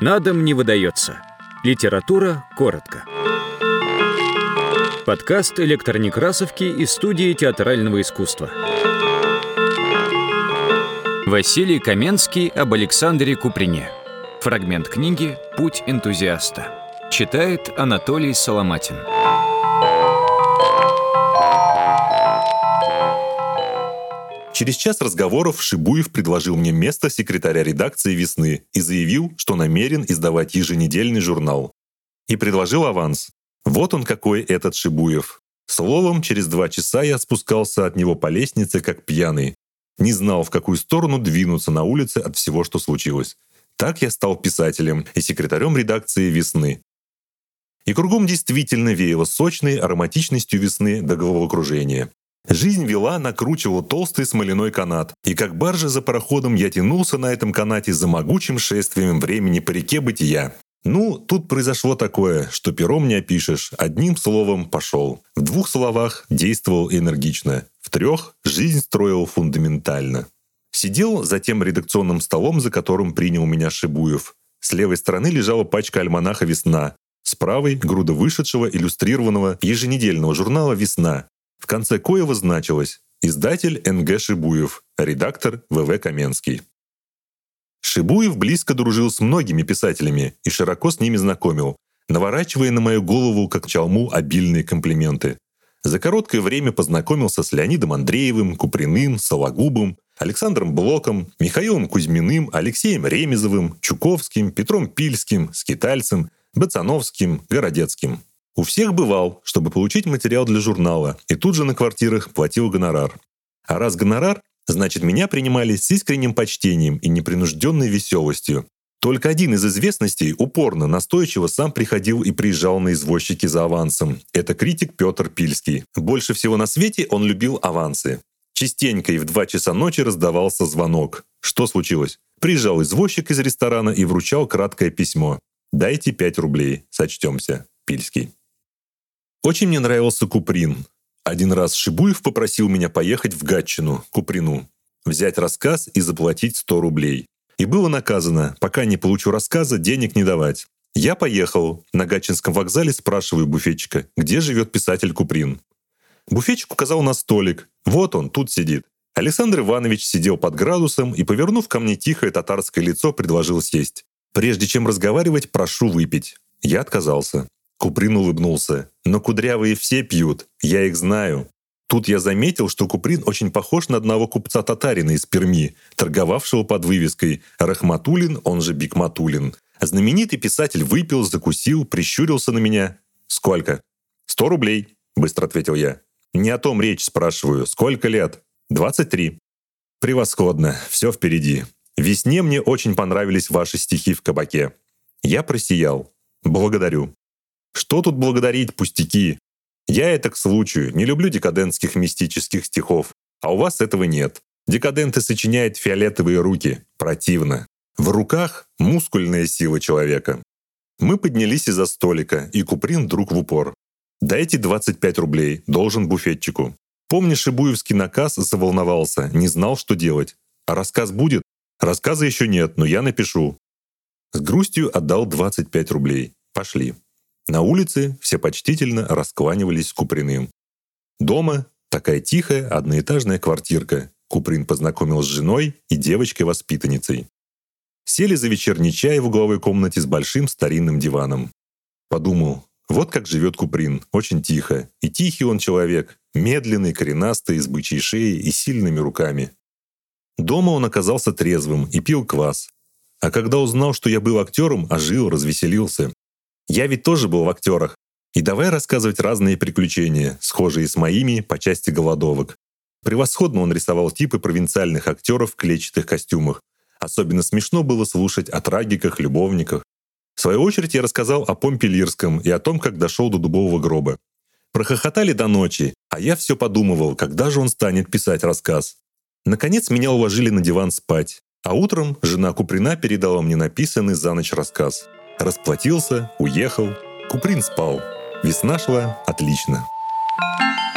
На дом не выдается. Литература коротко. Подкаст электронекрасовки из студии театрального искусства. Василий Каменский об Александре Куприне. Фрагмент книги «Путь энтузиаста». Читает Анатолий Соломатин. Через час разговоров Шибуев предложил мне место секретаря редакции «Весны» и заявил, что намерен издавать еженедельный журнал. И предложил аванс. Вот он какой этот Шибуев. Словом, через два часа я спускался от него по лестнице, как пьяный. Не знал, в какую сторону двинуться на улице от всего, что случилось. Так я стал писателем и секретарем редакции «Весны». И кругом действительно веяло сочной ароматичностью весны до головокружения. Жизнь вела, накручивала толстый смоляной канат. И как баржа за пароходом я тянулся на этом канате за могучим шествием времени по реке бытия. Ну, тут произошло такое, что пером не опишешь. Одним словом пошел. В двух словах действовал энергично. В трех жизнь строил фундаментально. Сидел за тем редакционным столом, за которым принял меня Шибуев. С левой стороны лежала пачка альманаха «Весна», с правой — груда вышедшего иллюстрированного еженедельного журнала «Весна», конце коего значилось «Издатель Н.Г. Шибуев, редактор В.В. Каменский». Шибуев близко дружил с многими писателями и широко с ними знакомил, наворачивая на мою голову, как чалму, обильные комплименты. За короткое время познакомился с Леонидом Андреевым, Куприным, Сологубом, Александром Блоком, Михаилом Кузьминым, Алексеем Ремезовым, Чуковским, Петром Пильским, Скитальцем, Бацановским, Городецким. У всех бывал, чтобы получить материал для журнала, и тут же на квартирах платил гонорар. А раз гонорар, значит меня принимали с искренним почтением и непринужденной веселостью. Только один из известностей упорно, настойчиво сам приходил и приезжал на извозчики за авансом. Это критик Петр Пильский. Больше всего на свете он любил авансы. Частенько и в два часа ночи раздавался звонок. Что случилось? Приезжал извозчик из ресторана и вручал краткое письмо. «Дайте пять рублей, сочтемся». Пильский. Очень мне нравился Куприн. Один раз Шибуев попросил меня поехать в Гатчину, Куприну, взять рассказ и заплатить 100 рублей. И было наказано, пока не получу рассказа, денег не давать. Я поехал. На Гатчинском вокзале спрашиваю буфетчика, где живет писатель Куприн. Буфетчик указал на столик. Вот он, тут сидит. Александр Иванович сидел под градусом и, повернув ко мне тихое татарское лицо, предложил сесть. Прежде чем разговаривать, прошу выпить. Я отказался. Куприн улыбнулся. «Но кудрявые все пьют, я их знаю». Тут я заметил, что Куприн очень похож на одного купца-татарина из Перми, торговавшего под вывеской «Рахматулин, он же Бикматулин». Знаменитый писатель выпил, закусил, прищурился на меня. «Сколько?» «Сто рублей», — быстро ответил я. «Не о том речь спрашиваю. Сколько лет?» «Двадцать три». «Превосходно. Все впереди. Весне мне очень понравились ваши стихи в кабаке». Я просиял. «Благодарю». Что тут благодарить пустяки? Я это к случаю, не люблю декадентских мистических стихов, а у вас этого нет. Декаденты сочиняют фиолетовые руки. Противно. В руках мускульная сила человека. Мы поднялись из-за столика, и Куприн вдруг в упор. «Дайте 25 рублей, должен буфетчику». Помнишь, Шибуевский наказ заволновался, не знал, что делать. А рассказ будет? Рассказа еще нет, но я напишу. С грустью отдал 25 рублей. Пошли. На улице все почтительно раскланивались с Куприным. Дома такая тихая одноэтажная квартирка. Куприн познакомил с женой и девочкой-воспитанницей. Сели за вечерний чай в угловой комнате с большим старинным диваном. Подумал, вот как живет Куприн, очень тихо. И тихий он человек, медленный, коренастый, с бычьей шеей и сильными руками. Дома он оказался трезвым и пил квас. А когда узнал, что я был актером, ожил, развеселился. Я ведь тоже был в актерах. И давай рассказывать разные приключения, схожие с моими по части голодовок. Превосходно он рисовал типы провинциальных актеров в клетчатых костюмах. Особенно смешно было слушать о трагиках, любовниках. В свою очередь я рассказал о Помпе Лирском и о том, как дошел до дубового гроба. Прохохотали до ночи, а я все подумывал, когда же он станет писать рассказ. Наконец меня уложили на диван спать, а утром жена Куприна передала мне написанный за ночь рассказ. Расплатился, уехал. Куприн спал. Весна шла отлично. Thank